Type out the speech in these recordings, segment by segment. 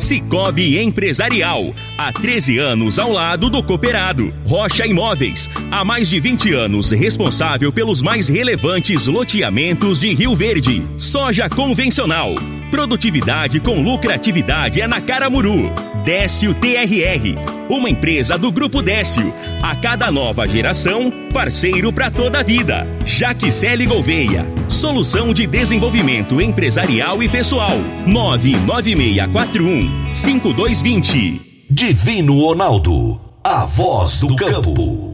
Cicobi Empresarial, há 13 anos ao lado do cooperado. Rocha Imóveis, há mais de 20 anos responsável pelos mais relevantes loteamentos de Rio Verde. Soja convencional. Produtividade com lucratividade é na Caramuru. Décio TRR, uma empresa do Grupo Décio. A cada nova geração, parceiro para toda a vida. Jaquicele Gouveia, solução de desenvolvimento empresarial e pessoal. 99641 5220. Divino Ronaldo, a voz do campo.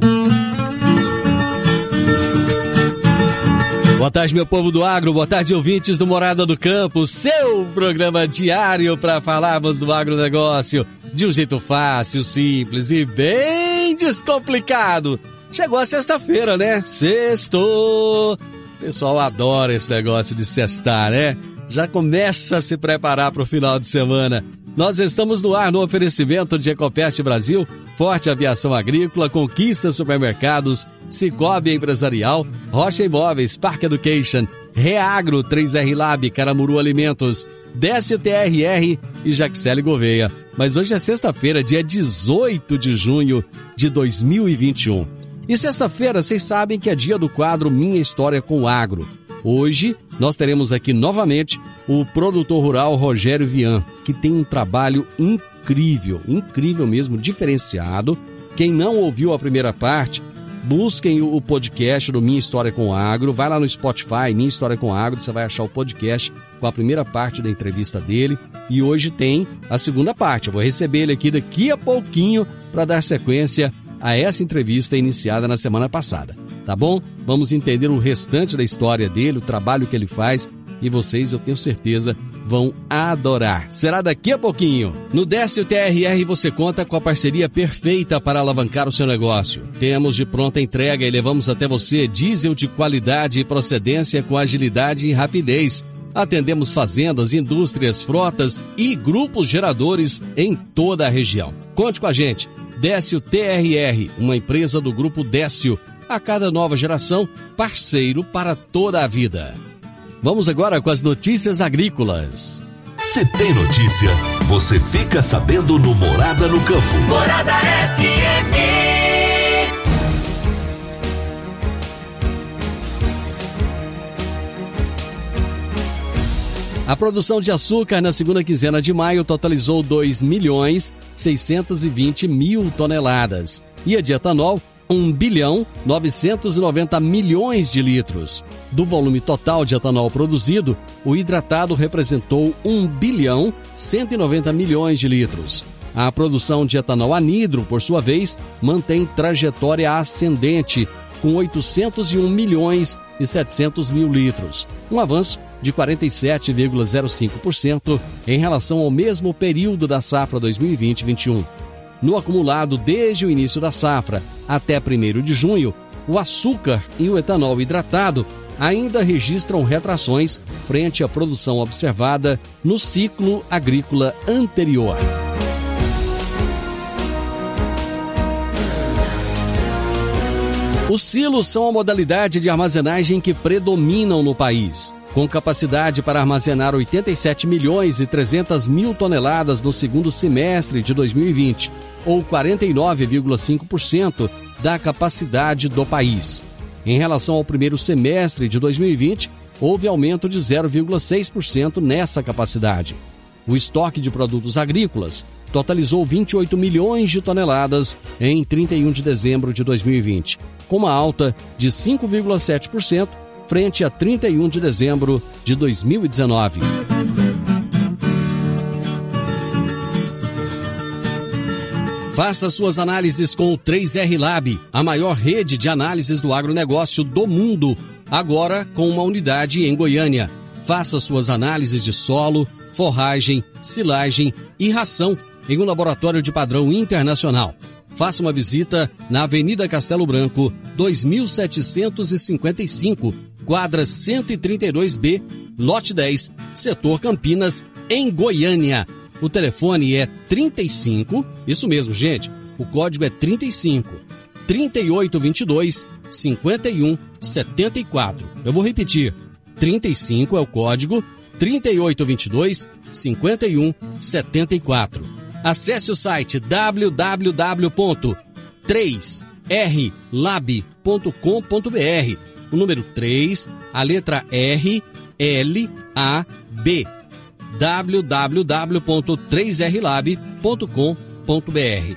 Boa tarde, meu povo do agro, boa tarde, ouvintes do Morada do Campo, seu programa diário para falarmos do agronegócio de um jeito fácil, simples e bem descomplicado. Chegou a sexta-feira, né? Sexto! O pessoal adora esse negócio de sextar, né? Já começa a se preparar para o final de semana. Nós estamos no ar no oferecimento de Ecopest Brasil, Forte Aviação Agrícola, Conquista Supermercados, Cicobi Empresarial, Rocha Imóveis, Park Education, Reagro, 3R Lab, Caramuru Alimentos, Décio TRR e Jaxele Gouveia. Mas hoje é sexta-feira, dia 18 de junho de 2021. E sexta-feira, vocês sabem que é dia do quadro Minha História com o Agro. Hoje nós teremos aqui novamente o produtor rural Rogério Vian, que tem um trabalho incrível, incrível mesmo, diferenciado. Quem não ouviu a primeira parte, busquem o podcast do Minha História com Agro, vai lá no Spotify, Minha História com Agro, você vai achar o podcast com a primeira parte da entrevista dele. E hoje tem a segunda parte. Eu vou receber ele aqui daqui a pouquinho para dar sequência a essa entrevista iniciada na semana passada tá bom? Vamos entender o restante da história dele, o trabalho que ele faz e vocês, eu tenho certeza, vão adorar. Será daqui a pouquinho. No Décio TRR você conta com a parceria perfeita para alavancar o seu negócio. Temos de pronta entrega e levamos até você diesel de qualidade e procedência com agilidade e rapidez. Atendemos fazendas, indústrias, frotas e grupos geradores em toda a região. Conte com a gente. Décio TRR, uma empresa do grupo Décio a cada nova geração, parceiro para toda a vida. Vamos agora com as notícias agrícolas. Se tem notícia, você fica sabendo no Morada no Campo. Morada FM. A produção de açúcar na segunda quinzena de maio totalizou 2 milhões 620 mil toneladas e a de etanol 1 bilhão 990 milhões de litros. Do volume total de etanol produzido, o hidratado representou 1 bilhão 190 milhões de litros. A produção de etanol anidro, por sua vez, mantém trajetória ascendente, com 801 milhões e 700 mil litros, um avanço de 47,05% em relação ao mesmo período da safra 2020-21. No acumulado desde o início da safra até 1 de junho, o açúcar e o etanol hidratado ainda registram retrações frente à produção observada no ciclo agrícola anterior. Os silos são a modalidade de armazenagem que predominam no país com capacidade para armazenar 87 milhões e 300 mil toneladas no segundo semestre de 2020, ou 49,5% da capacidade do país. Em relação ao primeiro semestre de 2020, houve aumento de 0,6% nessa capacidade. O estoque de produtos agrícolas totalizou 28 milhões de toneladas em 31 de dezembro de 2020, com uma alta de 5,7% frente a 31 de dezembro de 2019. Faça suas análises com o 3R Lab, a maior rede de análises do agronegócio do mundo, agora com uma unidade em Goiânia. Faça suas análises de solo, forragem, silagem e ração em um laboratório de padrão internacional faça uma visita na Avenida Castelo Branco, 2755, quadra 132B, lote 10, setor Campinas, em Goiânia. O telefone é 35, isso mesmo, gente. O código é 35 3822 5174. Eu vou repetir. 35 é o código 3822 5174. Acesse o site www.3rlab.com.br. O número 3, a letra R, L, A, B. www.3rlab.com.br.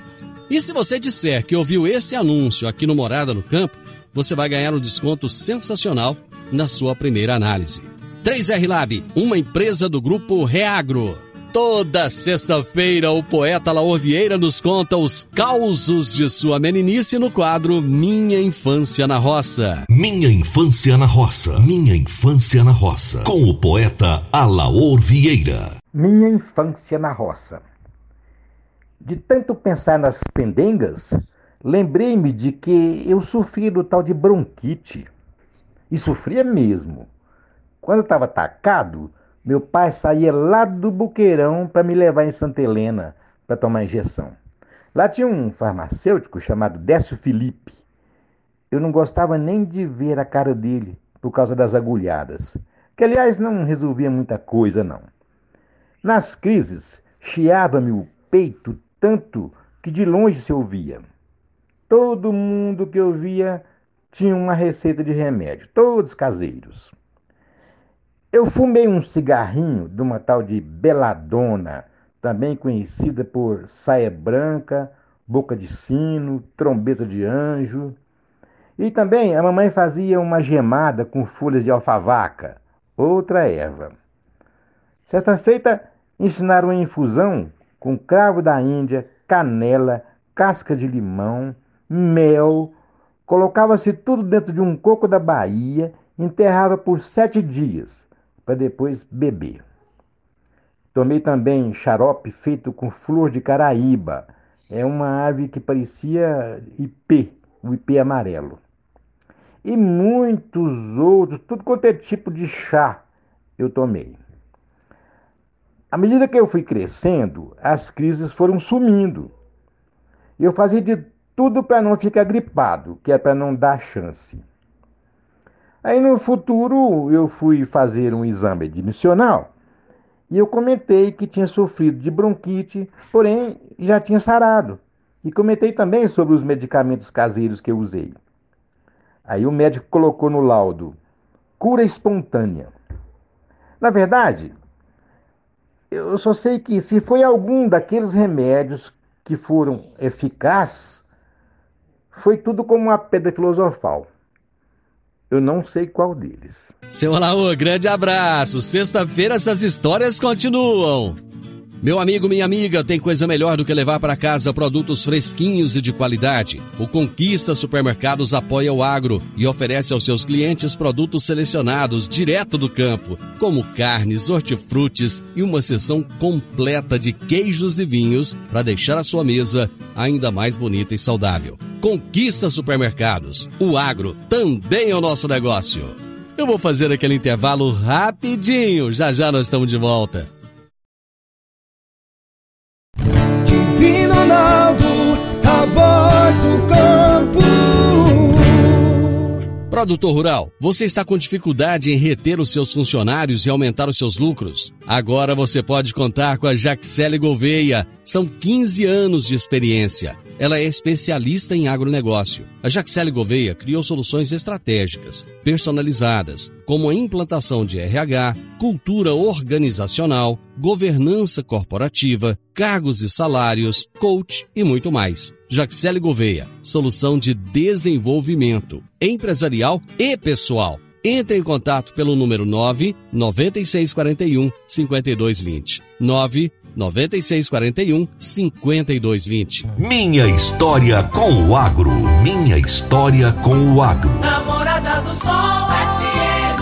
E se você disser que ouviu esse anúncio aqui no Morada no Campo, você vai ganhar um desconto sensacional na sua primeira análise. 3R Lab, uma empresa do grupo Reagro. Toda sexta-feira, o poeta Laor Vieira nos conta os causos de sua meninice no quadro Minha Infância na Roça. Minha Infância na Roça. Minha Infância na Roça. Com o poeta Alaor Vieira. Minha Infância na Roça. De tanto pensar nas pendengas, lembrei-me de que eu sofria do tal de bronquite. E sofria mesmo. Quando estava atacado, meu pai saía lá do buqueirão para me levar em Santa Helena para tomar injeção. Lá tinha um farmacêutico chamado Décio Felipe. Eu não gostava nem de ver a cara dele por causa das agulhadas, que aliás não resolvia muita coisa não. Nas crises, chiava-me o peito tanto que de longe se ouvia. Todo mundo que eu via tinha uma receita de remédio, todos caseiros. Eu fumei um cigarrinho de uma tal de Beladona, também conhecida por saia branca, boca de sino, trombeta de anjo. E também a mamãe fazia uma gemada com folhas de alfavaca, outra erva. Certa feita, ensinaram uma infusão com cravo da Índia, canela, casca de limão, mel. Colocava-se tudo dentro de um coco da Bahia, enterrava por sete dias para depois beber. Tomei também xarope feito com flor de caraíba. É uma ave que parecia ipê, o ipê amarelo. E muitos outros, tudo quanto é tipo de chá eu tomei. À medida que eu fui crescendo, as crises foram sumindo. Eu fazia de tudo para não ficar gripado, que é para não dar chance. Aí no futuro eu fui fazer um exame admissional e eu comentei que tinha sofrido de bronquite, porém já tinha sarado. E comentei também sobre os medicamentos caseiros que eu usei. Aí o médico colocou no laudo cura espontânea. Na verdade, eu só sei que se foi algum daqueles remédios que foram eficazes, foi tudo como uma pedra filosofal. Eu não sei qual deles. Seu Alaô, grande abraço. Sexta-feira essas histórias continuam. Meu amigo, minha amiga, tem coisa melhor do que levar para casa produtos fresquinhos e de qualidade. O Conquista Supermercados apoia o agro e oferece aos seus clientes produtos selecionados direto do campo, como carnes, hortifrutis e uma seção completa de queijos e vinhos para deixar a sua mesa ainda mais bonita e saudável. Conquista Supermercados. O agro também é o nosso negócio. Eu vou fazer aquele intervalo rapidinho. Já já nós estamos de volta. Voz do campo. Produtor Rural, você está com dificuldade em reter os seus funcionários e aumentar os seus lucros? Agora você pode contar com a Jaxele Gouveia. São 15 anos de experiência. Ela é especialista em agronegócio. A Jaxele Gouveia criou soluções estratégicas, personalizadas, como a implantação de RH, cultura organizacional, governança corporativa, cargos e salários, coach e muito mais. Jaxele Gouveia, solução de desenvolvimento empresarial e pessoal. Entre em contato pelo número 9 9641 5220. 9 9641 5220. Minha história com o agro. Minha história com o agro. Namorada do Sol FM.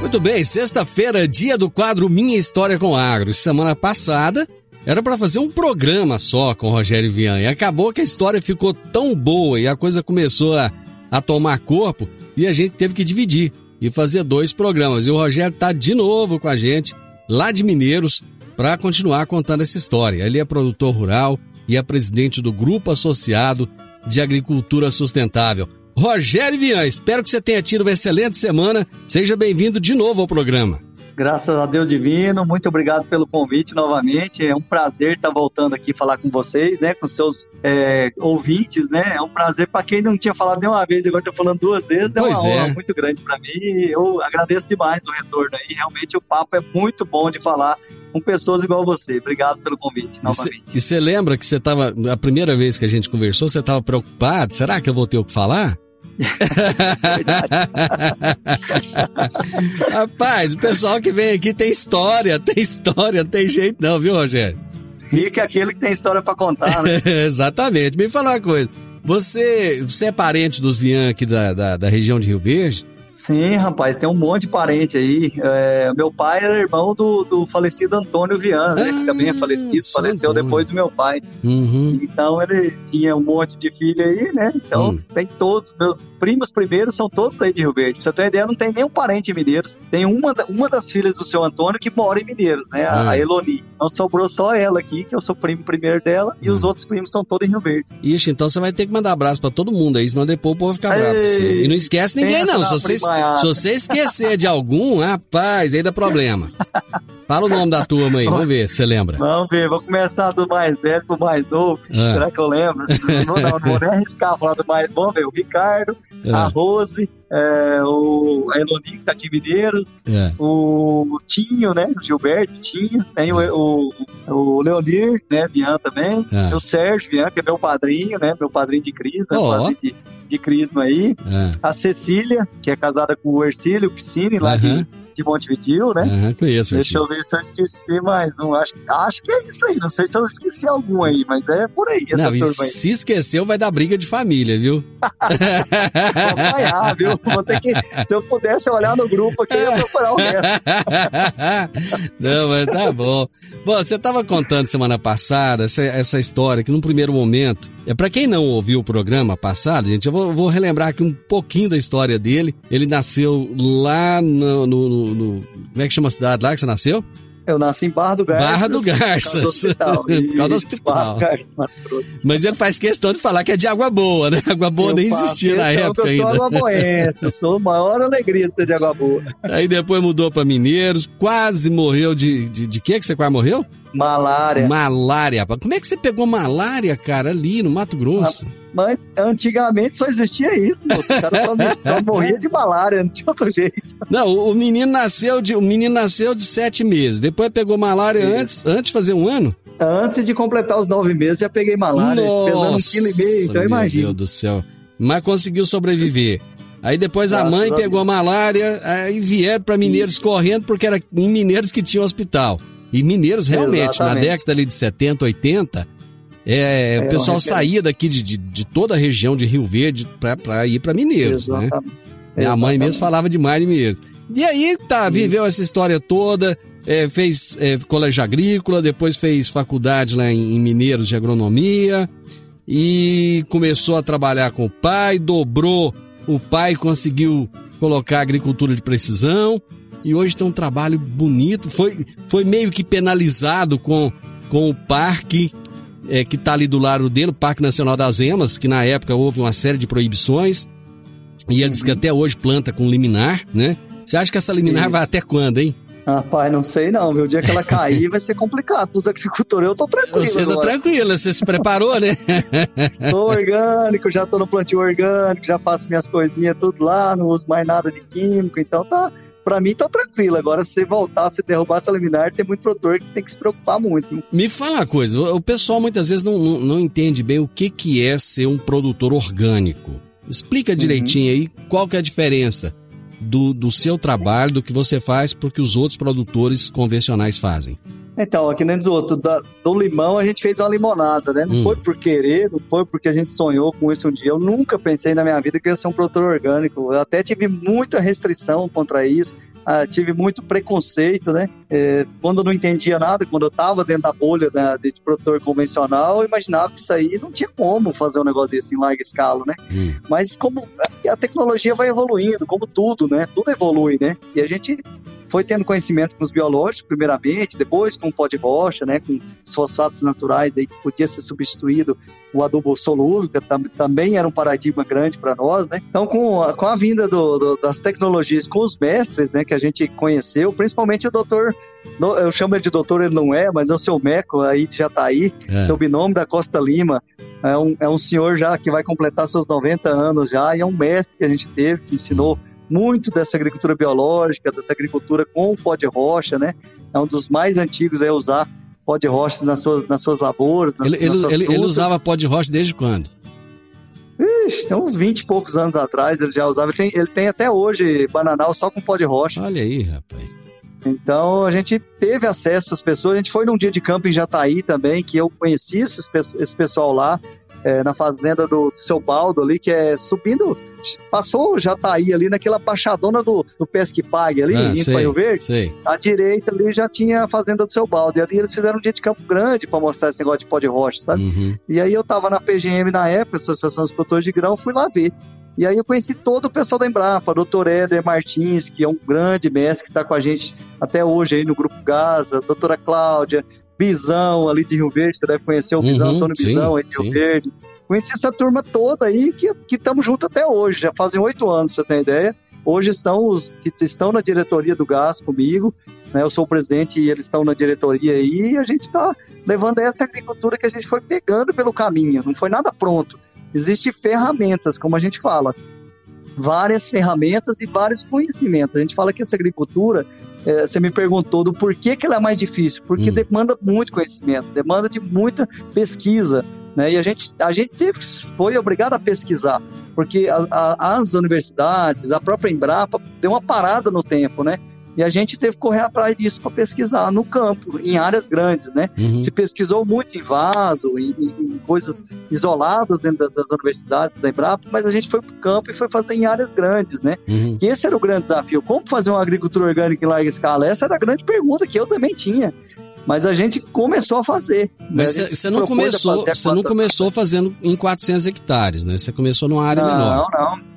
Muito bem, sexta-feira, dia do quadro Minha História com o Agro. Semana passada Era para fazer um programa só com o Rogério Vian. E acabou que a história ficou tão boa e a coisa começou a, a tomar corpo e a gente teve que dividir e fazer dois programas. E o Rogério tá de novo com a gente, lá de Mineiros, para continuar contando essa história. Ele é produtor rural e é presidente do Grupo Associado de Agricultura Sustentável. Rogério Vian, espero que você tenha tido uma excelente semana. Seja bem-vindo de novo ao programa. Graças a Deus divino, muito obrigado pelo convite novamente. É um prazer estar voltando aqui falar com vocês, né, com seus é, ouvintes, né. É um prazer para quem não tinha falado nenhuma vez, agora estou falando duas vezes. É pois uma é. honra muito grande para mim. Eu agradeço demais o retorno aí. Realmente o papo é muito bom de falar com pessoas igual você. Obrigado pelo convite novamente. E você lembra que você estava, a primeira vez que a gente conversou, você estava preocupado? Será que eu vou ter o que falar? Rapaz, o pessoal que vem aqui tem história, tem história, não tem jeito não, viu, Rogério? Rico é aquele que tem história para contar, né? Exatamente. Me fala uma coisa. Você, você é parente dos Vian aqui da, da, da região de Rio Verde? Sim, rapaz, tem um monte de parente aí. É, meu pai era irmão do, do falecido Antônio Viana, né? que também é falecido, São faleceu depois do meu pai. Uhum. Então ele tinha um monte de filho aí, né? Então tem todos, meus primos primeiros são todos aí de Rio Verde. Pra você ter uma ideia, não tem nenhum parente em Mineiros. Tem uma, uma das filhas do seu Antônio que mora em Mineiros, né? A, Ah. a Eloni. Então sobrou só ela aqui, que eu sou primo primeiro dela, e os Hum. outros primos estão todos em Rio Verde. Ixi, então você vai ter que mandar abraço pra todo mundo aí, senão depois o povo fica bravo E não esquece ninguém não, se você, se você esquecer de algum, rapaz, aí dá problema. Fala o nome da turma aí, vamos ver se você lembra. Vamos ver, vou começar do mais velho pro mais novo. Ah. Será que eu lembro? Não, não, não vou nem arriscar falar do mais. Vamos ver, o Ricardo, a É, Rose, é, o, a Eloni, que tá aqui em Mineiros, é. o Tinho, né? O Gilberto, Tinho, tem o, o, o Leonir, né? Vian também, Ah. o Sérgio Vian, que é meu padrinho, né? Meu padrinho de crisma, Ó. padrinho de, de crisma aí. é. A Cecília, que é casada com o Ercílio Piscine, lá de, de Montevideo, né? Aham, conheço, Deixa eu ver se eu esqueci mais um. Acho, acho que é isso aí. Não sei se eu esqueci algum aí, mas é por aí, Não, se esqueceu, vai dar briga de família, viu? Vou apanhar, viu? Vou ter que, se eu pudesse olhar no grupo aqui, eu ia procurar o resto. Não, mas tá bom. Bom, você estava contando semana passada essa, essa história que num primeiro momento, é para quem não ouviu o programa passado, gente, eu vou, vou relembrar aqui um pouquinho da história dele. Ele nasceu lá no, no- no- no- como é que chama a cidade lá que você nasceu? Eu nasci em Barra do Garças. Barra do Garças. do hospital. Por causa do hospital. Garças. Mas ele faz questão de falar que é de água boa, né? Água boa Eu nem existia na época eu ainda. sou água-boense, eu sou a maior alegria de ser de água boa. Aí depois mudou para Mineiros, quase morreu de, de, de quê que você quase morreu? Malária. Malária. Como é que você pegou malária, cara, ali no Mato Grosso? Mas antigamente só existia isso, moço. O cara só, de malária, não tinha outro jeito. Não, o, menino nasceu de o menino nasceu de sete meses. Depois pegou malária Isso. antes, antes de fazer um ano. Antes de completar os nove meses, já peguei malária, pesando um quilo e meio, então meu imagina. Deus do céu. Mas conseguiu sobreviver. Aí depois a mãe pegou a malária, aí vieram para Mineiros correndo porque era em Mineiros que tinha um hospital. E Mineiros realmente na Exatamente. década ali de 70, 80, é, É, o pessoal saía daqui de, de, de toda a região de Rio Verde para ir para Mineiros, né? Exatamente. Minha mãe mesmo falava demais de Mineiros. E aí, tá, viveu essa história toda, é, fez é, colégio agrícola, depois fez faculdade lá em, em Mineiros de agronomia e começou a trabalhar com o pai, dobrou o pai, conseguiu colocar agricultura de precisão e hoje tem um trabalho bonito. Foi, foi meio que penalizado com, com o parque é, que está ali do lado dele, o Parque Nacional das Emas, que na época houve uma série de proibições. E ele diz que até hoje planta com liminar, né? Você acha que essa liminar Isso. vai até quando, hein? Rapaz, não sei não, viu? O dia que ela cair vai ser complicado pros agricultores. Eu tô tranquilo Você tá tranquilo, você se preparou, né? Tô orgânico, já tô no plantio orgânico, já faço minhas coisinhas tudo lá, não uso mais nada de químico, então tá... Pra mim tá tranquilo. Agora, se voltar, se derrubar essa liminar, tem muito produtor que tem que se preocupar muito. Me fala uma coisa, o pessoal muitas vezes não, não, não entende bem o que, que é ser um produtor orgânico. Explica direitinho aí qual que é a diferença do, do seu trabalho, do que você faz, pro que os outros produtores convencionais fazem. Então, aqui nem dos outros, da- do limão a gente fez uma limonada, né? Não Hum. foi por querer, não foi porque a gente sonhou com isso um dia. Eu nunca pensei na minha vida que eu ia ser um produtor orgânico. Eu até tive muita restrição contra isso. ah, tive muito preconceito, né? É, quando eu não entendia nada, quando eu estava dentro da bolha da, de produtor convencional, eu imaginava que isso aí não tinha como fazer um negócio desse em larga escala, né? Hum. Mas como a tecnologia vai evoluindo, como tudo, né? Tudo evolui, né? E a gente foi tendo conhecimento com os biológicos, primeiramente, depois com o pó de rocha, né, com os fosfatos naturais aí que podia ser substituído o adubo solúvel, que também era um paradigma grande para nós, né? Então, com a, com a vinda do, do, das tecnologias, com os mestres, né, que a gente conheceu, principalmente o doutor, eu chamo ele de doutor, ele não é, mas é o seu Meco, aí já está aí, é. seu binômio da Costa Lima, é um, é um senhor já que vai completar seus 90 anos já, e é um mestre que a gente teve, que ensinou muito dessa agricultura biológica, dessa agricultura com pó de rocha, né? É um dos mais antigos a usar pó de rocha nas suas, nas suas lavouras. Nas, ele, nas ele, ele, usava pó de rocha desde quando? Ixi, tem uns 20 e poucos anos atrás ele já usava. Ele tem, ele tem até hoje bananal só com pó de rocha. Olha aí, rapaz. Então a gente teve acesso às pessoas. A gente foi num dia de campo em Jataí também, que eu conheci esse, esse pessoal lá é, na fazenda do, do, seu Baldo ali, que é subindo, passou já tá aí ali naquela baixadona do, do Pesque Pague ali, ah, em sei, Rio Verde. Sei. À direita ali já tinha a fazenda do seu Baldo. E ali eles fizeram um dia de campo grande para mostrar esse negócio de pó de rocha, sabe? Uhum. E aí eu tava na PGM na época, Associação dos Produtores de Grão, fui lá ver. E aí eu conheci todo o pessoal da Embrapa, doutor Éder Martins, que é um grande mestre que está com a gente até hoje aí no Grupo Gaza, doutora Cláudia, Bisão ali de Rio Verde, você deve conhecer o Bisão, uhum, Antônio Bisão aí de Rio Verde. Conheci essa turma toda aí que estamos juntos até hoje, já fazem oito anos, pra você ter ideia. Hoje são os que estão na diretoria do GAS comigo, né? Eu sou o presidente e eles estão na diretoria aí, e a gente está levando essa agricultura que a gente foi pegando pelo caminho, não foi nada pronto. Existem ferramentas, como a gente fala, várias ferramentas e vários conhecimentos. A gente fala que essa agricultura, é, você me perguntou do porquê que ela é mais difícil, porque hum. demanda muito conhecimento, demanda de muita pesquisa. Né? E a gente, a gente foi obrigado a pesquisar, porque a, a, as universidades, a própria Embrapa, deu uma parada no tempo, né? E a gente teve que correr atrás disso para pesquisar no campo, em áreas grandes, né? Uhum. Se pesquisou muito em vaso, em, em coisas isoladas dentro das universidades da Embrapa, mas a gente foi para o campo e foi fazer em áreas grandes, né? Uhum. E esse era o grande desafio. Como fazer uma agricultura orgânica em larga escala? Essa era a grande pergunta que eu também tinha. Mas a gente começou a fazer. Mas né? você não começou, você não começou fazendo em 400 hectares, né? Você começou numa área não, menor. Não, não.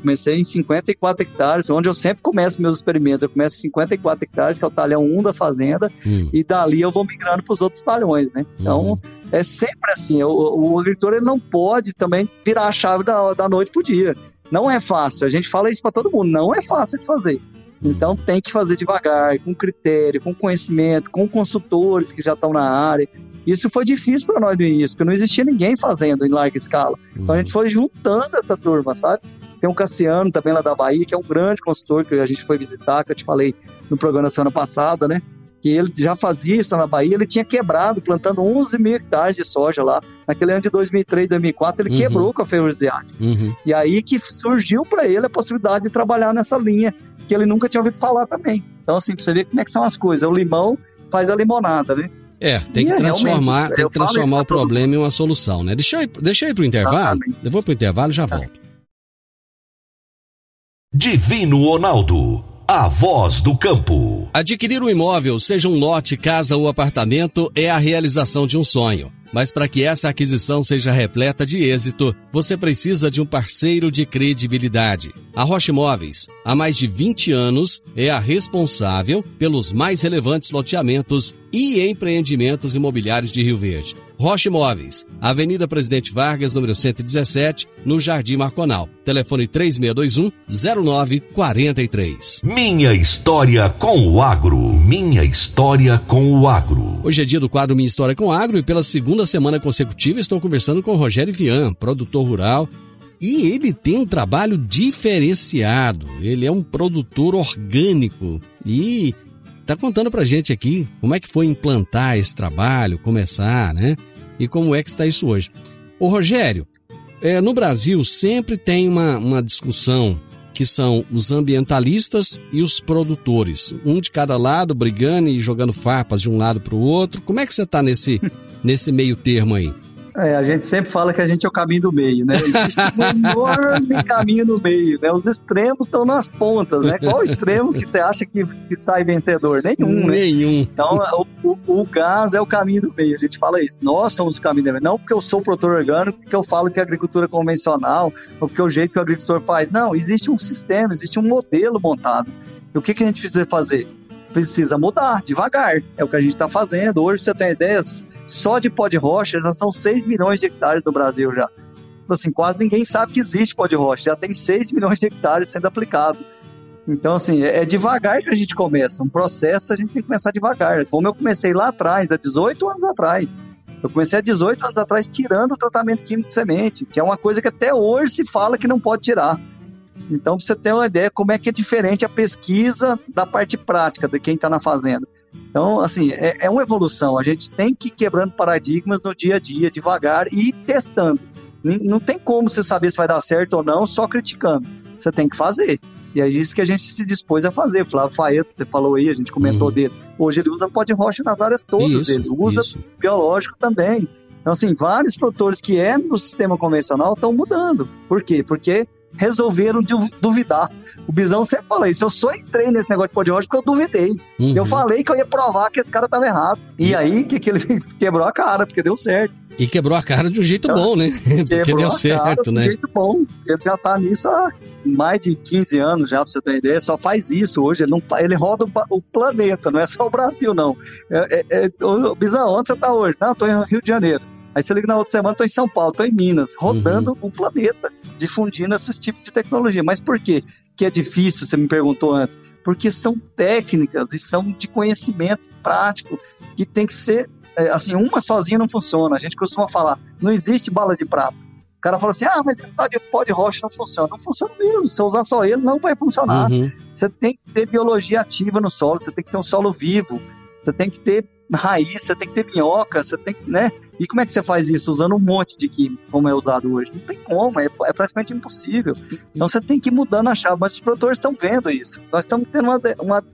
Comecei em 54 hectares, onde eu sempre começo meus experimentos. Eu começo em 54 hectares, que é o talhão 1 da fazenda, hum. e dali eu vou migrando para os outros talhões, né? Então, hum. é sempre assim. O, o agricultor ele não pode também virar a chave da, da noite para o dia. Não é fácil. A gente fala isso para todo mundo. Não é fácil de fazer. Então tem que fazer devagar, com critério, com conhecimento, com consultores que já estão na área. Isso foi difícil para nós no início, porque não existia ninguém fazendo em larga escala. Então a gente foi juntando essa turma, sabe? Tem o Cassiano também lá da Bahia, que é um grande consultor que a gente foi visitar, que eu te falei no programa da semana passada, né? Que ele já fazia isso na Bahia, ele tinha quebrado, plantando 11 mil hectares de soja lá. Naquele ano de 2003, 2004, ele uhum. quebrou com a ferroviária. Uhum. E aí que surgiu para ele a possibilidade de trabalhar nessa linha, que ele nunca tinha ouvido falar também. Então, assim, pra você ver como é que são as coisas. O limão faz a limonada, né? É, tem que é, transformar, tem que transformar o problema em uma solução, né? Deixa eu ir, deixa eu ir pro intervalo. Exatamente. Eu vou pro intervalo e já tá. volto. Divino Ronaldo, a voz do campo. Adquirir um imóvel, seja um lote, casa ou apartamento, é a realização de um sonho. Mas para que essa aquisição seja repleta de êxito, você precisa de um parceiro de credibilidade. A Rocha Imóveis, há mais de 20 anos, é a responsável pelos mais relevantes loteamentos e empreendimentos imobiliários de Rio Verde. Rocha Imóveis, Avenida Presidente Vargas, número 117, no Jardim Marconal. Telefone 3621-0943. Minha história com o agro. Minha história com o agro. Hoje é dia do quadro Minha História com o Agro e pela segunda semana consecutiva estou conversando com Rogério Vian, produtor rural. E ele tem um trabalho diferenciado. Ele é um produtor orgânico e tá contando pra gente aqui como é que foi implantar esse trabalho, começar, né? E como é que está isso hoje. Ô Rogério, é, no Brasil sempre tem uma, uma discussão que são os ambientalistas e os produtores. Um de cada lado brigando e jogando farpas de um lado para o outro. Como é que você está nesse, nesse meio termo aí? É, a gente sempre fala que a gente é o caminho do meio, né? Existe um enorme caminho no meio, né? Os extremos estão nas pontas, né? Qual extremo que você acha que, que sai vencedor? Nenhum, né? Nenhum. Então, o, o, o, gás é o caminho do meio. A gente fala isso. Nós somos o caminho do meio. Não porque eu sou produtor orgânico, porque eu falo que a agricultura é convencional, ou porque é o jeito que o agricultor faz. Não, existe um sistema, existe um modelo montado. E o que, que a gente precisa fazer? Precisa mudar devagar. É o que a gente está fazendo. Hoje, você tem ideias, só de pó de rocha já são 6 milhões de hectares no Brasil já. Tipo assim, quase ninguém sabe que existe pó de rocha. Já tem 6 milhões de hectares sendo aplicado. Então, assim, é, é devagar que a gente começa. Um processo a gente tem que começar devagar. Como eu comecei lá atrás, há 18 anos atrás. Eu comecei há 18 anos atrás tirando o tratamento químico de semente, que é uma coisa que até hoje se fala que não pode tirar. Então, para você ter uma ideia como é que é diferente a pesquisa da parte prática de quem está na fazenda. Então, assim, é, é, uma evolução. A gente tem que ir quebrando paradigmas no dia a dia, devagar e testando. Não tem como você saber se vai dar certo ou não só criticando. Você tem que fazer. E é isso que a gente se dispôs a fazer. Flávio Faeto, você falou aí, a gente comentou uhum. dele. Hoje ele usa pó de rocha nas áreas todas isso, dele. Usa isso. biológico também. Então, assim, vários produtores que é no sistema convencional estão mudando. Por quê? Porque resolveram duvidar. O Bizão sempre fala isso. Eu só entrei nesse negócio de rocha porque eu duvidei. Uhum. Eu falei que eu ia provar que esse cara estava errado. E aí que, que ele quebrou a cara, porque deu certo. E quebrou a cara de um jeito então, bom, né? Porque deu certo, né? De um jeito bom. Ele já tá nisso há mais de 15 anos já, pra você ter ideia. Só faz isso hoje. Ele, não, ele roda o, o planeta, não é só o Brasil, não. É, é, é, Bizão, onde você tá hoje? Não, tô em Rio de Janeiro. Aí você liga na outra semana, tô em São Paulo, tô em Minas, rodando uhum. o planeta, difundindo esses tipos de tecnologia. Mas por quê? Que é difícil, você me perguntou antes. Porque são técnicas e são de conhecimento prático que tem que ser, é, assim, uma sozinha não funciona. A gente costuma falar, não existe bala de prata. O cara fala assim, ah, mas tá de pó de rocha não funciona. Não funciona mesmo. Se você usar só ele, não vai funcionar. Uhum. Você tem que ter biologia ativa no solo, você tem que ter um solo vivo, você tem que ter raiz, você tem que ter minhoca, você tem que, né? E como é que você faz isso? Usando um monte de químico, como é usado hoje? Não tem como, é, é praticamente impossível. Então você tem que ir mudando a chave, mas os produtores estão vendo isso. Nós estamos tendo uma, uma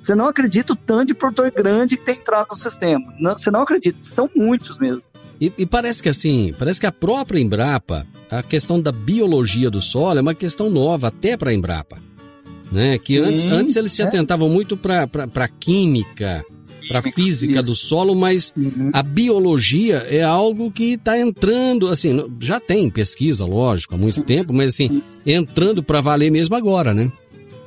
você não acredita o tanto de produtor grande que tem entrado no sistema. Não, você não acredita, são muitos mesmo. E, e, parece que assim, parece que a própria Embrapa, a questão da biologia do solo é uma questão nova até para a Embrapa. Né? Que Sim, antes, antes eles se é. atentavam muito para a química, para a física isso. do solo, mas uhum. a biologia é algo que está entrando, assim, já tem pesquisa, lógico, há muito Sim. tempo, mas assim, entrando para valer mesmo agora, né?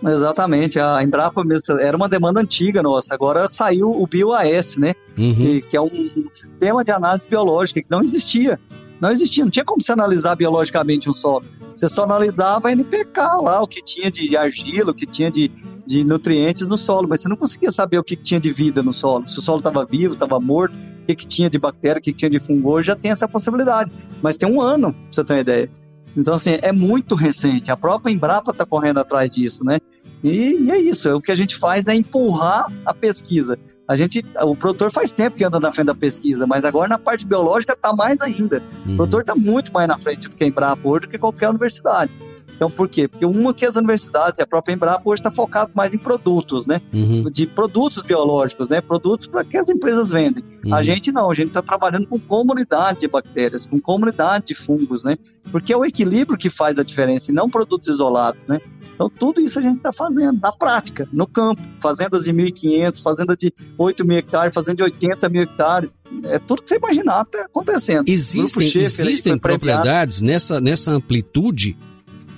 Exatamente, a Embrapa era uma demanda antiga nossa, agora saiu o BioAS, né? Uhum. Que, que, é um, um sistema de análise biológica que não existia. Não existia, não tinha como você analisar biologicamente um solo. Você só analisava NPK lá, o que tinha de argila, o que tinha de, de nutrientes no solo, mas você não conseguia saber o que tinha de vida no solo. Se o solo estava vivo, estava morto, o que, que tinha de bactéria, o que, que tinha de fungo. Hoje já tem essa possibilidade, mas tem um ano, pra você ter uma ideia. Então, assim, é muito recente. A própria Embrapa está correndo atrás disso, né? E, e, é isso. O que a gente faz é empurrar a pesquisa. A gente, o produtor faz tempo que anda na frente da pesquisa, mas agora na parte biológica está mais ainda. Uhum. O produtor está muito mais na frente do que a Embrapa hoje do que qualquer universidade. Então, por quê? Porque uma que as universidades, a própria Embrapa hoje está focado mais em produtos, né? Uhum. De produtos biológicos, né? Produtos para que as empresas vendem. Uhum. A gente não, a gente está trabalhando com comunidade de bactérias, com comunidade de fungos, né? Porque é o equilíbrio que faz a diferença e não produtos isolados, né? Então, tudo isso a gente está fazendo na prática, no campo. Fazendas de 1.500, fazenda de 8 mil hectares, fazenda de 80 mil hectares. É tudo que você imaginar está acontecendo. Existem, existem propriedades nessa, nessa amplitude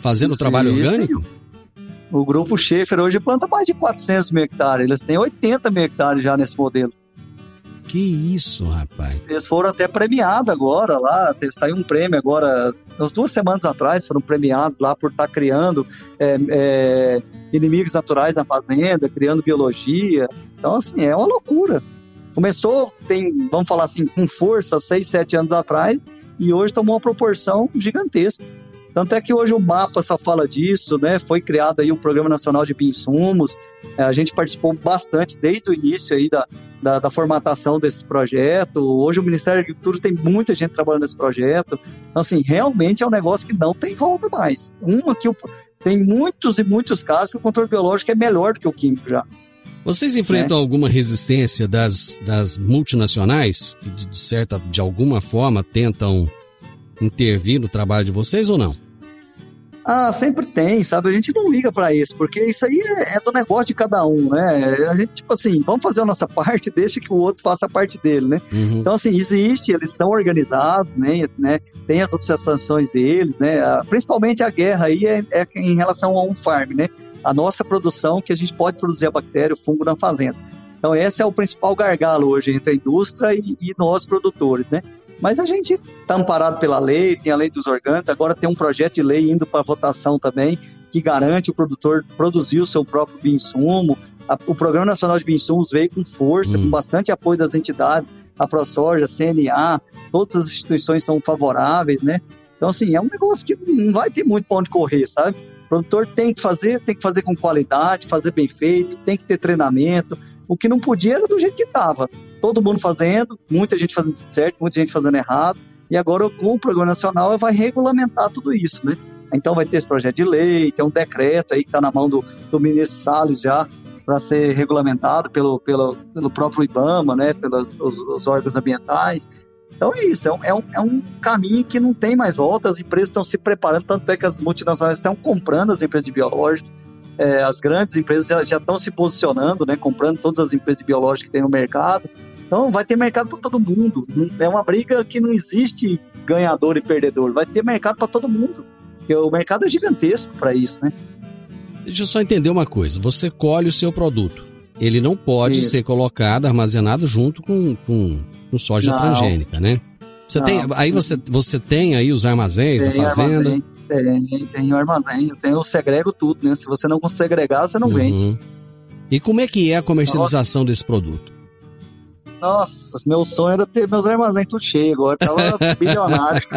fazendo o trabalho orgânico? O grupo Schaefer hoje planta mais de 400 mil hectares. Eles têm 80 mil hectares já nesse modelo. Que isso, rapaz. Eles foram até premiados agora lá, saiu um prêmio agora, umas duas semanas atrás, foram premiados lá por estar tá criando é, é, inimigos naturais na fazenda, criando biologia. Então, assim, é uma loucura. Começou, tem, vamos falar assim, com força, seis, sete anos atrás, e hoje tomou uma proporção gigantesca. Tanto é que hoje o mapa só fala disso, né? Foi criado aí o Programa Nacional de Bioinsumos. É, a gente participou bastante desde o início aí da, da, da, formatação desse projeto. Hoje o Ministério da Agricultura tem muita gente trabalhando nesse projeto. Então, assim, realmente é um negócio que não tem volta mais. Uma que o, tem muitos e muitos casos que o controle biológico é melhor do que o químico já. Vocês enfrentam é. alguma resistência das, das multinacionais que, de, de certa, de alguma forma, tentam intervir no trabalho de vocês ou não? Ah, sempre tem, sabe? A gente não liga para isso, porque isso aí é, é, do negócio de cada um, né? A gente, tipo assim, vamos fazer a nossa parte, deixa que o outro faça a parte dele, né? Uhum. Então, assim, existe, eles são organizados, né? né? Tem as obsessões deles, né? Principalmente a guerra aí é, é em relação a um farm, né? A nossa produção, que a gente pode produzir a bactéria, o fungo na fazenda. Então, esse é o principal gargalo hoje entre a indústria e, e nós produtores, né? Mas a gente está amparado pela lei, tem a lei dos orgânicos, agora tem um projeto de lei indo para votação também, que garante o produtor produzir o seu próprio bioinsumo. O Programa Nacional de Bioinsumos veio com força, hum. com bastante apoio das entidades, a ProSoja, a CNA, todas as instituições estão favoráveis, né? Então, assim, é um negócio que não vai ter muito para onde correr, sabe? O produtor tem que fazer, tem que fazer com qualidade, fazer bem feito, tem que ter treinamento. O que não podia era do jeito que estava todo mundo fazendo, muita gente fazendo certo, muita gente fazendo errado, e agora com o Programa Nacional vai regulamentar tudo isso, né? Então vai ter esse projeto de lei, tem um decreto aí que está na mão do, do ministro Salles já, para ser regulamentado pelo, pelo, pelo próprio IBAMA, né, pelos os órgãos ambientais. Então é isso, é um, é, um, é um caminho que não tem mais volta, as empresas estão se preparando, tanto é que as multinacionais estão comprando as empresas de biológicos, é, as grandes empresas já, estão se posicionando, né, comprando todas as empresas de biológicos que tem no mercado, então vai ter mercado para todo mundo. É uma briga que não existe ganhador e perdedor. Vai ter mercado para todo mundo. Porque o mercado é gigantesco para isso, né? Deixa eu só entender uma coisa. Você colhe o seu produto. Ele não pode isso. ser colocado, armazenado junto com, com, com soja não. transgênica, né? Você tem, aí você, você tem aí os armazéns tem na fazenda? Armazém, tem, tem o armazém, tem, eu segrego tudo, né? Se você não conseguir segregar, você não uhum. vende. E como é que é a comercialização Nossa. desse produto? Nossa, meu sonho era ter meus armazéns tudo cheio, agora tava bilionário.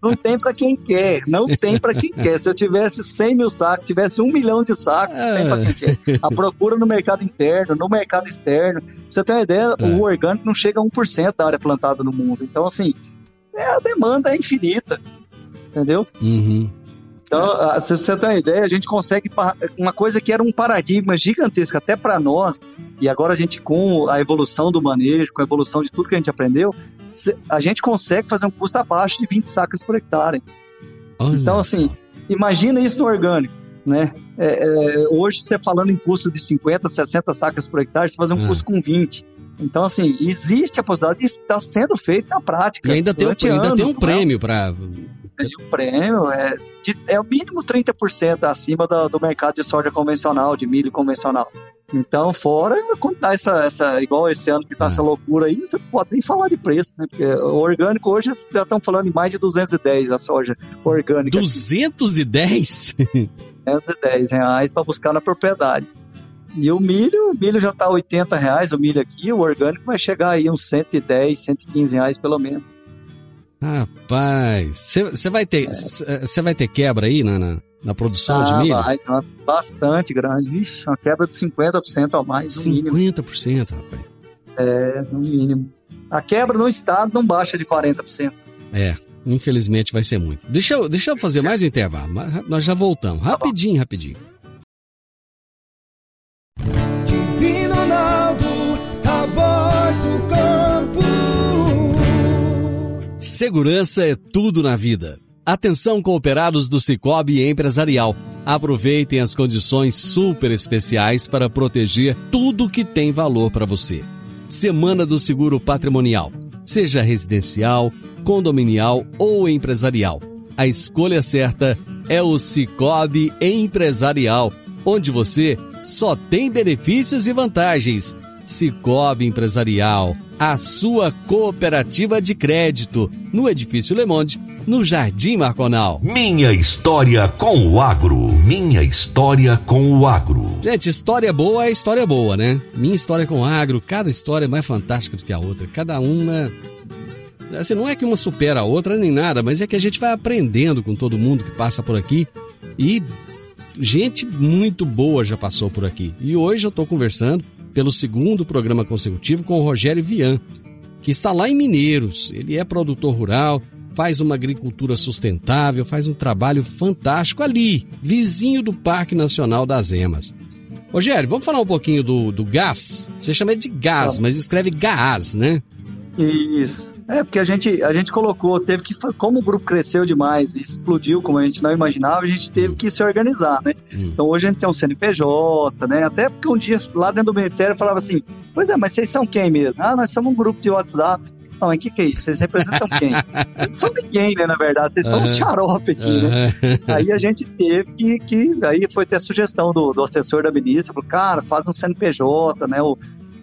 não tem para quem quer, não tem para quem quer. Se eu tivesse 100 mil sacos, tivesse um milhão de sacos, não tem pra quem quer. A procura no mercado interno, no mercado externo. Pra você ter uma ideia, é. o orgânico não chega a 1% da área plantada no mundo. Então, assim, é, a demanda é infinita. Entendeu? Uhum. Então, ah, se você tem uma ideia, a gente consegue uma coisa que era um paradigma gigantesco até para nós, e agora a gente com a evolução do manejo, com a evolução de tudo que a gente aprendeu, a gente consegue fazer um custo abaixo de 20 sacas por hectare. Olha então, assim, imagina isso no orgânico, né? É, é, hoje você falando em custo de 50, 60 sacas por hectare, você fazer um é. custo com 20. Então, assim, existe a possibilidade de estar sendo feito na prática. E ainda tem, um, ainda tem um prêmio para o prêmio é, de, é o mínimo 30% acima do, do mercado de soja convencional, de milho convencional. Então, fora, tá essa, essa, igual esse ano que tá é. essa loucura aí, você pode nem falar de preço, né? Porque o orgânico hoje já estão falando em mais de 210 a soja orgânica. 210? 210 reais para buscar na propriedade. E o milho, o milho já tá 80 reais, o milho aqui, o orgânico vai chegar aí uns 110, 115 reais pelo menos. Rapaz, você vai ter você vai ter quebra aí na, na, na produção ah, de milho? Vai, bastante grande. Vixe, uma quebra de 50% ou mais, no 50%, mínimo. 50%, rapaz. É, no mínimo. A quebra no estado não baixa de 40%. É, infelizmente vai ser muito. Deixa eu, deixa eu fazer mais um intervalo, nós já voltamos. Tá rapidinho, tá rapidinho. Segurança é tudo na vida. Atenção cooperados do Cicobi Empresarial. Aproveitem as condições super especiais para proteger tudo que tem valor para você. Semana do Seguro Patrimonial. Seja residencial, condominial ou empresarial. A escolha certa é o Cicobi Empresarial, onde você só tem benefícios e vantagens. Cicobi Empresarial a sua cooperativa de crédito, no Edifício Le Monde, no Jardim Marconal. Minha história com o agro. Minha história com o agro. Gente, história boa é história boa, né? Minha história com o agro, cada história é mais fantástica do que a outra. Cada uma. Assim, não é que uma supera a outra nem nada, mas é que a gente vai aprendendo com todo mundo que passa por aqui. E gente muito boa já passou por aqui. E hoje eu estou conversando pelo segundo programa consecutivo com o Rogério Vian, que está lá em Mineiros. Ele é produtor rural, faz uma agricultura sustentável, faz um trabalho fantástico ali, vizinho do Parque Nacional das Emas. Rogério, vamos falar um pouquinho do, do gás? Você chama de gás, mas escreve gás, né? Isso. É, porque a gente, a gente colocou, teve que, como o grupo cresceu demais e explodiu como a gente não imaginava, a gente teve que se organizar, né? Hum. Então hoje a gente tem um CNPJ, né? Até porque um dia lá dentro do Ministério falava assim: Pois é, mas vocês são quem mesmo? Ah, nós somos um grupo de WhatsApp. Não, mas o que, que é isso? Vocês representam quem? São ninguém, né, na verdade. Vocês são um xarope aqui, uhum. né? Aí a gente teve que, que. Aí foi ter a sugestão do, do assessor da ministra, falou, cara, faz um CNPJ, né? O,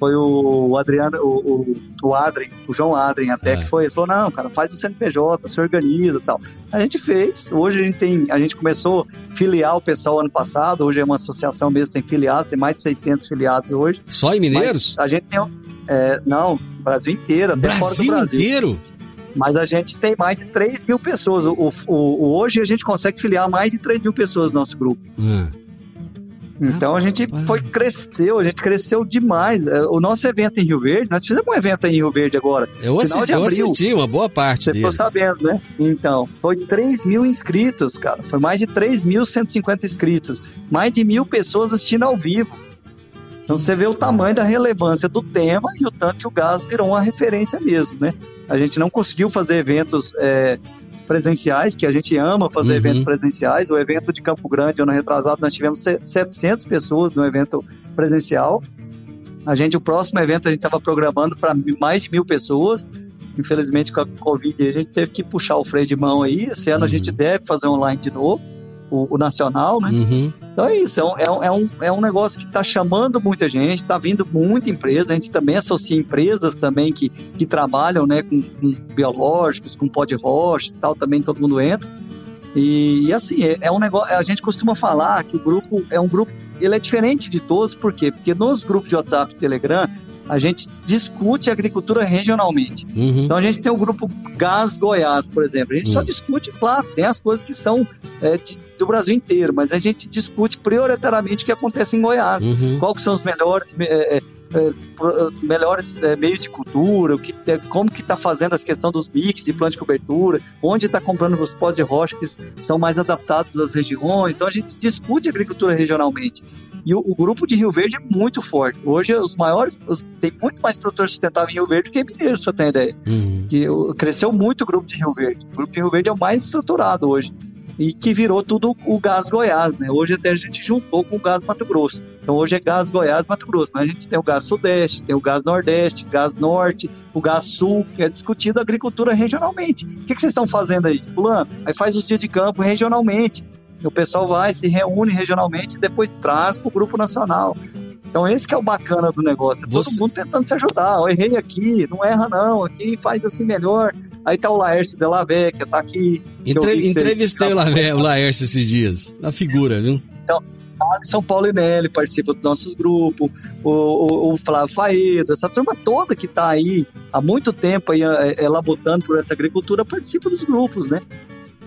foi o Adriano, o, o, o Adrien, o João Adrien até, é. que foi, falou, não, cara, faz o CNPJ, se organiza e tal. A gente fez, hoje a gente tem, a gente começou a filiar o pessoal ano passado, hoje é uma associação mesmo, tem filiados, tem mais de 600 filiados hoje. Só em Mineiros? a gente tem, é, não, Brasil inteiro, até Brasil fora do Brasil. inteiro? Mas a gente tem mais de 3 mil pessoas. O, o, o, hoje a gente consegue filiar mais de 3 mil pessoas no nosso grupo. Hum. Então a gente foi cresceu, a gente cresceu demais. É, o nosso evento em Rio Verde, nós fizemos um evento em Rio Verde agora. Eu assisti, eu assisti uma boa parte. Você ficou sabendo, né? Então, foi 3 mil inscritos, cara. Foi mais de 3.150 inscritos. Mais de mil pessoas assistindo ao vivo. Então você vê o tamanho da relevância do tema e o tanto que o gás virou uma referência mesmo, né? A gente não conseguiu fazer eventos é, presenciais, que a gente ama fazer uhum. eventos presenciais. O evento de Campo Grande, ano retrasado, nós tivemos 700 pessoas no evento presencial. A gente, o próximo evento, a gente estava programando para mais de mil pessoas. Infelizmente, com a Covid, a gente teve que puxar o freio de mão aí. Esse ano uhum. a gente uhum. deve fazer online de novo o, o nacional, né? Uhum. Então é isso, é um, é um, é um, é negócio que está chamando muita gente, está vindo muita empresa, a gente também associa empresas também que, que trabalham né, com, com biológicos, com pó de rocha e tal, também todo mundo entra. E, e, assim, é, é, um negócio, a gente costuma falar que o grupo é um grupo, ele é diferente de todos, por quê? Porque nos grupos de WhatsApp e Telegram, a gente discute agricultura regionalmente. Uhum. Então a gente tem o grupo Gás Goiás, por exemplo. A gente uhum. só discute, claro, tem as coisas que são é, do Brasil inteiro, mas a gente discute prioritariamente o que acontece em Goiás. Uhum. Quais são os melhores, é, é, é melhores é, meios de cultura, o que, é, como que está fazendo as questões dos mix de plano de cobertura, onde está comprando os pós de rocha que são mais adaptados às regiões. Então a gente discute agricultura regionalmente. E o, o, grupo de Rio Verde é muito forte. Hoje, os maiores, os, tem muito mais produtores sustentáveis em Rio Verde do que em Mineiros, pra você ter ideia. Uhum. Que, cresceu muito o grupo de Rio Verde. O grupo de Rio Verde é o mais estruturado hoje e que virou tudo o gás Goiás, né? Hoje até a gente juntou com o gás Mato Grosso. Então hoje é gás Goiás, Mato Grosso, mas a gente tem o gás Sudeste, tem o gás Nordeste, gás Norte, o gás Sul, que é discutido agricultura regionalmente. O que, que vocês estão fazendo aí? Fulano, aí faz os dias de campo regionalmente. O pessoal vai, se reúne regionalmente e depois traz para o grupo nacional. Então esse que é o bacana do negócio. É Você... Todo mundo tentando se ajudar. Eu errei aqui, não erra não, aqui faz assim melhor. Aí tá o Laércio de Vecchia, tá aqui. Entre... Entrevistei o, o Laércio esses dias, a figura, viu? Então, São Paulo e Nelly participa dos nossos grupos, o, o, o, Flávio Faedo, essa turma toda que está aí há muito tempo aí, é, é, labutando por essa agricultura participa dos grupos, né?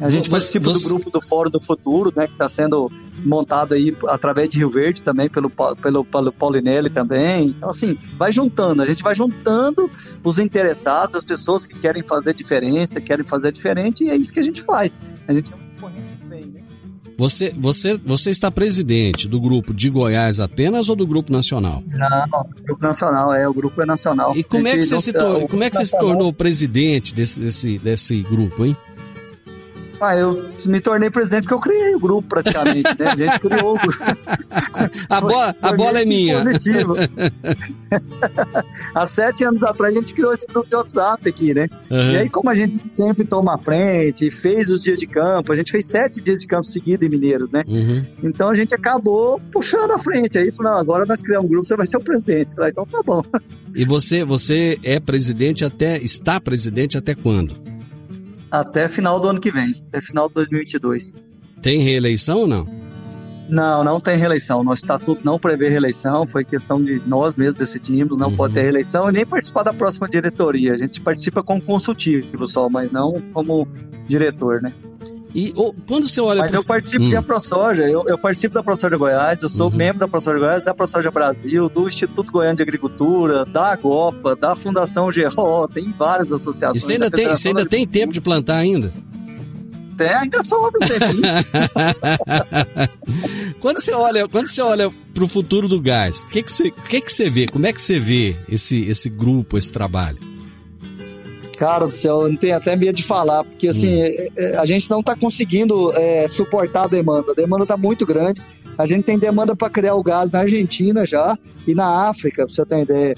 A gente participa você... do grupo do Fórum do Futuro, né, que está sendo montado aí através de Rio Verde também, pelo, pelo, pelo Paulinelli também. Então, assim, vai juntando, a gente vai juntando os interessados, as pessoas que querem fazer diferença, querem fazer diferente, e é isso que a gente faz. A gente bem, né? Você, você, você está presidente do grupo de Goiás apenas ou do grupo nacional? Não, o grupo nacional, é, o grupo é nacional. E como é que você, se, tor como é que você se tornou presidente desse, desse, desse grupo, hein? Ah, eu me tornei presidente porque eu criei o grupo praticamente, né? A gente criou o grupo. a bola, a bola é minha. Positivo. Há sete anos atrás a gente criou esse grupo de WhatsApp aqui, né? Uhum. E aí, como a gente sempre toma a frente, fez os dias de campo, a gente fez sete dias de campo seguidos em Mineiros, né? Uhum. Então a gente acabou puxando a frente. Aí falou: agora nós criamos um grupo, você vai ser o presidente. Falei, então tá bom. E você, você é presidente até. está presidente até quando? Até final do ano que vem, até final de 2022. Tem reeleição ou não? Não, não tem reeleição. Nosso estatuto não prevê reeleição, foi questão de nós mesmos decidimos, não uhum. pode ter reeleição e nem participar da próxima diretoria. A gente participa como consultivo só, mas não como diretor, né? E quando você olha. Mas pro... eu participo hum. de ProSoja, eu, eu participo da ProSoja Goiás, eu sou uhum. membro da ProSoja Goiás, da ProSoja Brasil, do Instituto Goiano de Agricultura, da AGOPA, da Fundação GRO, tem várias associações. E você ainda, tem, você ainda tem tempo de plantar ainda? Tem, ainda sobra um quando você olha, quando você olha para o futuro do gás, o que que você, que que você vê? Como é que você vê esse esse grupo, esse trabalho? Cara do céu, eu não tenho até medo de falar, porque assim, hum. a gente não está conseguindo é, suportar a demanda. A demanda está muito grande. A gente tem demanda para criar o gás na Argentina já e na África, para você ter ideia.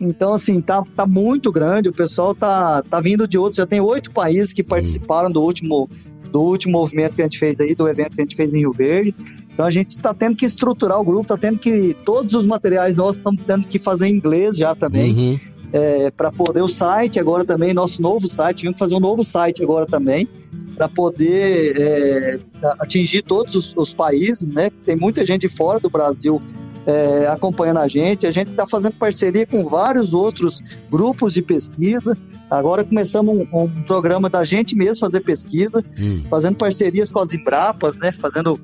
Então, assim, tá, tá muito grande. O pessoal tá, tá vindo de outros. Já tem oito países que participaram do último, do último movimento que a gente fez aí, do evento que a gente fez em Rio Verde. Então a gente está tendo que estruturar o grupo, está tendo que. Todos os materiais nossos estamos tendo que fazer em inglês já também. Uhum. É, para poder o site agora também, nosso novo site, tivemos que fazer um novo site agora também, para poder é, atingir todos os, os, países, né? Tem muita gente fora do Brasil é, acompanhando a gente. A gente está fazendo parceria com vários outros grupos de pesquisa. Agora começamos um, um programa da gente mesmo fazer pesquisa, hum. fazendo parcerias com as Embrapas, né? Fazendo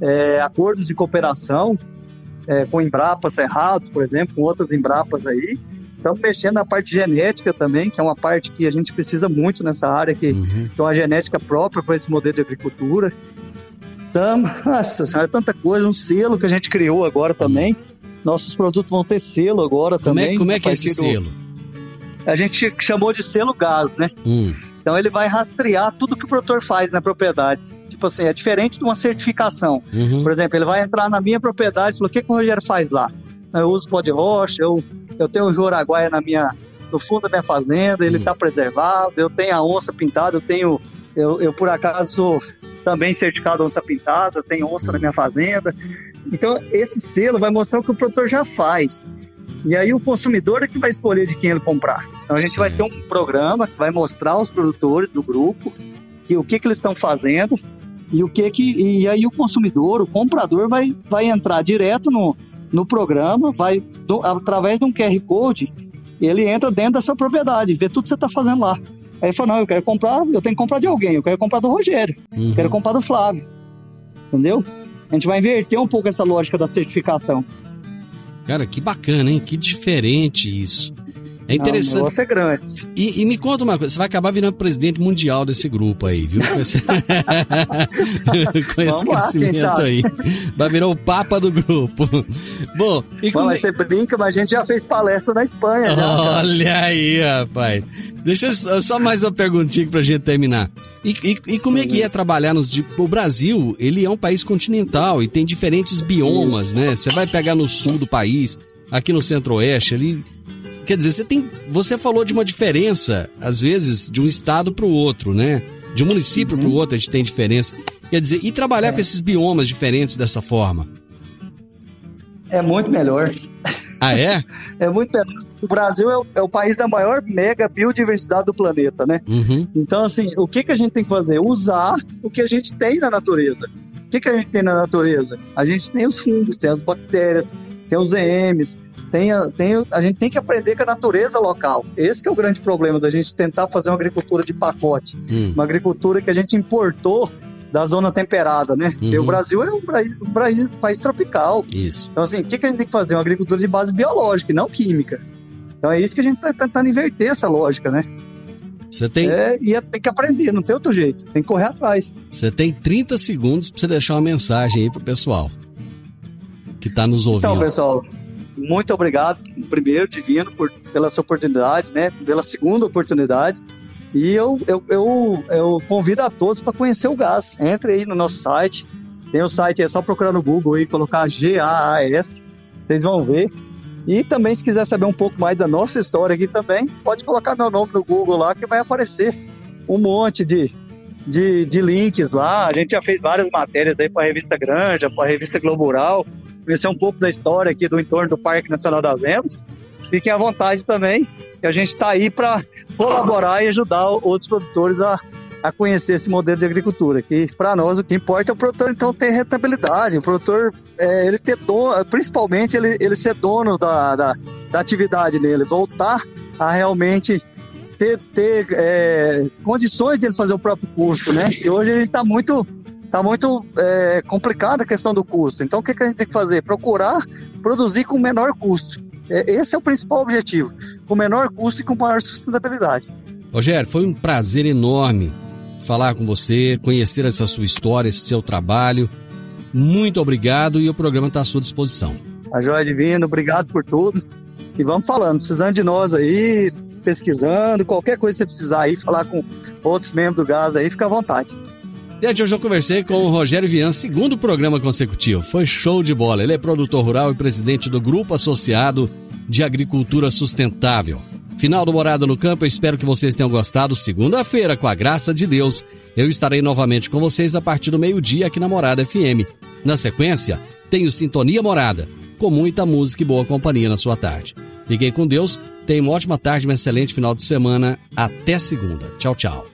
é, acordos de cooperação é, com Embrapas Cerrados, por exemplo, com outras Embrapas aí. Estamos mexendo na parte genética também, que é uma parte que a gente precisa muito nessa área, que, uhum. que é uma genética própria para esse modelo de agricultura. Então, nossa senhora, é tanta coisa, um selo que a gente criou agora também. Uhum. Nossos produtos vão ter selo agora como também. É, como é que é esse do... selo? A gente chamou de selo gás, né? Hum. Então ele vai rastrear tudo que o produtor faz na propriedade. Tipo assim, é diferente de uma certificação. Uhum. Por exemplo, ele vai entrar na minha propriedade e falou: o que, que o Rogério faz lá? Eu uso pó de rocha, eu eu tenho o Joraguaia na minha, no fundo da minha fazenda, ele está hum. preservado, eu tenho a onça pintada, eu tenho, eu, eu por acaso também certificado onça pintada, tenho onça na minha fazenda. Então, esse selo vai mostrar o que o produtor já faz. E aí o consumidor é que vai escolher de quem ele comprar. Então a gente Sim. vai ter um programa que vai mostrar aos produtores do grupo que, o que, que eles estão fazendo e o que que e aí o consumidor, o comprador vai, vai entrar direto no, no programa, vai do, através de um QR Code, ele entra dentro da sua propriedade, vê tudo que você está fazendo lá. Aí ele fala, não, eu quero comprar, eu tenho que comprar de alguém, eu quero comprar do Rogério, uhum. eu quero comprar do Flávio. Entendeu? A gente vai inverter um pouco essa lógica da certificação. Cara, que bacana, hein? Que diferente isso. É interessante. Não, o é grande. E, e, me conta uma coisa, você vai acabar virando presidente mundial desse grupo aí, viu? Com esse, Com esse crescimento lá, aí. Vai virar o papa do grupo. Bom, e Bom, como... você brinca, mas a gente já fez palestra na Espanha. Olha já, aí, rapaz. Deixa eu, só mais uma perguntinha pra gente terminar. E, e, e como é que é trabalhar nos... O Brasil, ele é um país continental e tem diferentes biomas, né? Você vai pegar no sul do país, aqui no centro-oeste, ali Quer dizer, você tem, você falou de uma diferença, às vezes, de um estado para o outro, né? De um município uhum. para o outro a gente tem diferença. Quer dizer, e trabalhar é. com esses biomas diferentes dessa forma? É muito melhor. Ah, é? é muito melhor. O Brasil é o, é o, país da maior mega biodiversidade do planeta, né? Uhum. Então, assim, o que, que a gente tem que fazer? Usar o que a gente tem na natureza. O que, que a gente tem na natureza? A gente tem os fungos, tem as bactérias, tem os EMs, tem, tem, a gente tem que aprender com a natureza local. Esse é o grande problema da gente tentar fazer uma agricultura de pacote. Hum. Uma agricultura que a gente importou da zona temperada, né? Uhum. O Brasil é um, um, país tropical. Isso. Então, assim, o que, que a gente tem que fazer? Uma agricultura de base biológica e não química. Então é isso que a gente está tentando inverter essa lógica, né? Você tem. É, e é, tem que aprender, não tem outro jeito. Tem que correr atrás. Você tem 30 segundos para você deixar uma mensagem aí pro pessoal que está nos ouvindo. Então, pessoal, muito obrigado, primeiro, Divino, por, pelas oportunidades, né? Pela segunda oportunidade. E eu, eu, eu, eu convido a todos para conhecer o gás. Entre aí no nosso site. Tem o site, é só procurar no Google e colocar G-A-A-S. Vocês vão ver. E também, se quiser saber um pouco mais da nossa história aqui também, pode colocar meu nome no Google lá que vai aparecer um monte de, de, de links lá. A gente já fez várias matérias aí para a revista Grande, para a revista Globo Rural conhecer um pouco da história aqui do entorno do Parque Nacional das Emas. Fiquem à vontade também, que a gente está aí para colaborar e ajudar outros produtores a, a conhecer esse modelo de agricultura. Que para nós o que importa é o produtor então ter rentabilidade, o produtor é, ele ter dono, principalmente ele, ele ser dono da, da, da atividade dele, voltar a realmente ter, ter é, condições de ele fazer o próprio custo, né? E hoje ele está muito está muito é, complicada a questão do custo. Então, o que, que, a gente tem que fazer? Procurar produzir com menor custo. É, esse é o principal objetivo, com menor custo e com maior sustentabilidade. Rogério, foi um prazer enorme falar com você, conhecer essa sua história, esse seu trabalho. Muito obrigado e o programa está à sua disposição. A Joia Divino, obrigado por tudo. E vamos falando, precisando de nós aí, pesquisando, qualquer coisa que você precisar aí, falar com outros membros do GAS aí, fica à vontade. Gente, hoje eu conversei com o Rogério Vian, segundo programa consecutivo. Foi show de bola. Ele é produtor rural e presidente do Grupo Associado de Agricultura Sustentável. Final do Morada no Campo, eu espero que vocês tenham gostado. Segunda-feira, com a graça de Deus, eu estarei novamente com vocês a partir do meio-dia aqui na Morada FM. Na sequência, tenho Sintonia Morada, com muita música e boa companhia na sua tarde. Fiquem com Deus, tenham uma ótima tarde, um excelente final de semana. Até segunda. Tchau, tchau.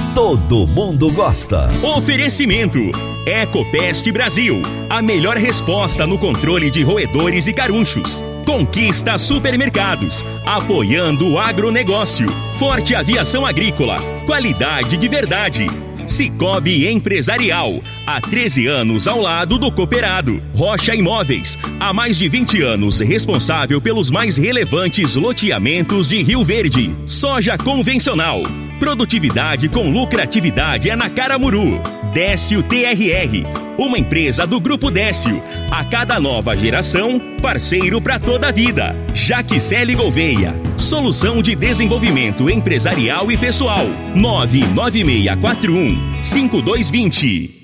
Todo mundo gosta. Oferecimento: Ecopest Brasil. A melhor resposta no controle de roedores e carunchos. Conquista Supermercados. Apoiando o agronegócio. Forte Aviação Agrícola. Qualidade de verdade. Cicobi Empresarial, há 13 anos ao lado do cooperado. Rocha Imóveis, há mais de 20 anos responsável pelos mais relevantes loteamentos de Rio Verde. Soja convencional, produtividade com lucratividade é na Caramuru. Décio TRR, uma empresa do Grupo Décio. A cada nova geração, parceiro para toda a vida. Jaquicele Gouveia, solução de desenvolvimento empresarial e pessoal. 99641 5220.